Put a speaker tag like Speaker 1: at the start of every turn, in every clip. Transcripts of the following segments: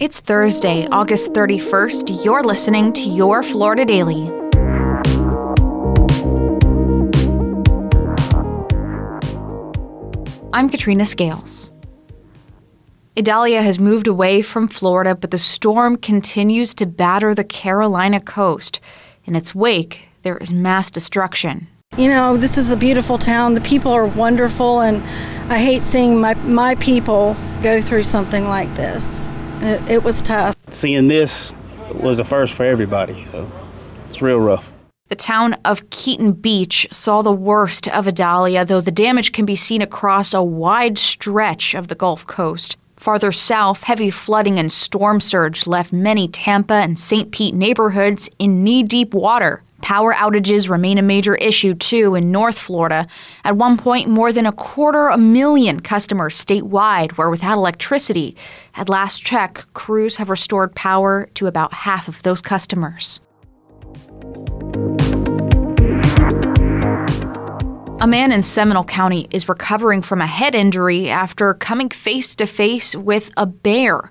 Speaker 1: It's Thursday, August 31st. You're listening to Your Florida Daily. I'm Katrina Scales. Idalia has moved away from Florida, but the storm continues to batter the Carolina coast. In its wake, there is mass destruction.
Speaker 2: You know, this is a beautiful town. The people are wonderful, and I hate seeing my, my people go through something like this. It, it was tough.
Speaker 3: Seeing this was a first for everybody, so it's real rough.
Speaker 1: The town of Keaton Beach saw the worst of Idalia, though the damage can be seen across a wide stretch of the Gulf Coast. Farther south, heavy flooding and storm surge left many Tampa and St. Pete neighborhoods in knee deep water. Power outages remain a major issue too in North Florida. At one point, more than a quarter a million customers statewide were without electricity. At last check, crews have restored power to about half of those customers. A man in Seminole County is recovering from a head injury after coming face to face with a bear.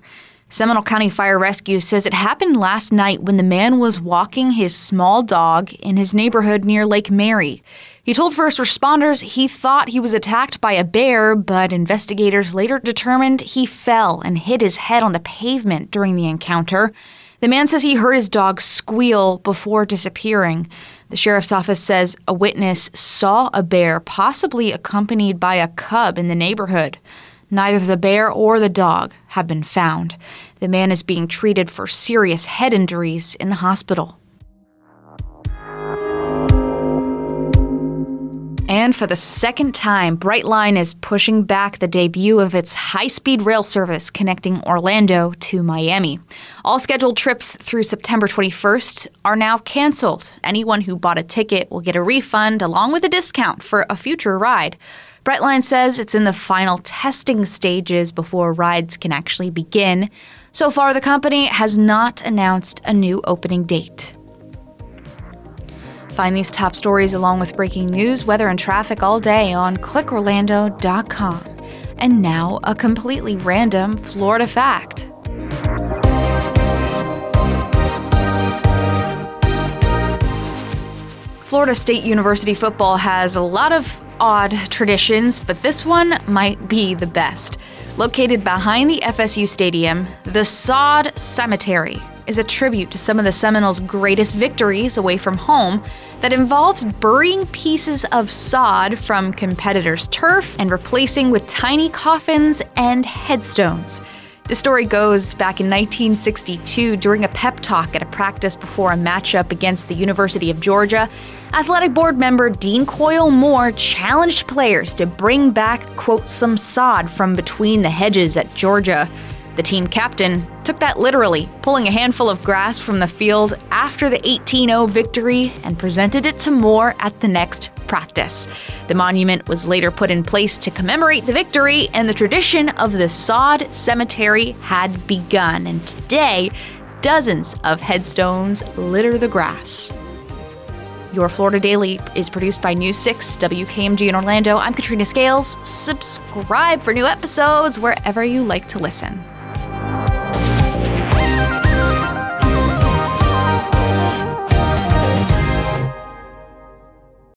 Speaker 1: Seminole County Fire Rescue says it happened last night when the man was walking his small dog in his neighborhood near Lake Mary. He told first responders he thought he was attacked by a bear, but investigators later determined he fell and hit his head on the pavement during the encounter. The man says he heard his dog squeal before disappearing. The sheriff's office says a witness saw a bear, possibly accompanied by a cub, in the neighborhood. Neither the bear or the dog have been found. The man is being treated for serious head injuries in the hospital. And for the second time, Brightline is pushing back the debut of its high speed rail service connecting Orlando to Miami. All scheduled trips through September 21st are now canceled. Anyone who bought a ticket will get a refund along with a discount for a future ride. Brightline says it's in the final testing stages before rides can actually begin. So far, the company has not announced a new opening date. Find these top stories along with breaking news, weather, and traffic all day on clickorlando.com. And now, a completely random Florida fact. Florida State University football has a lot of odd traditions, but this one might be the best. Located behind the FSU Stadium, the Sod Cemetery is a tribute to some of the Seminoles' greatest victories away from home that involves burying pieces of sod from competitors' turf and replacing with tiny coffins and headstones. The story goes back in 1962 during a pep talk at a practice before a matchup against the University of Georgia. Athletic board member Dean Coyle Moore challenged players to bring back, quote, some sod from between the hedges at Georgia. The team captain took that literally, pulling a handful of grass from the field after the 18 0 victory and presented it to Moore at the next practice. The monument was later put in place to commemorate the victory, and the tradition of the sod cemetery had begun. And today, dozens of headstones litter the grass. Your Florida Daily is produced by News 6 WKMG in Orlando. I'm Katrina Scales. Subscribe for new episodes wherever you like to listen.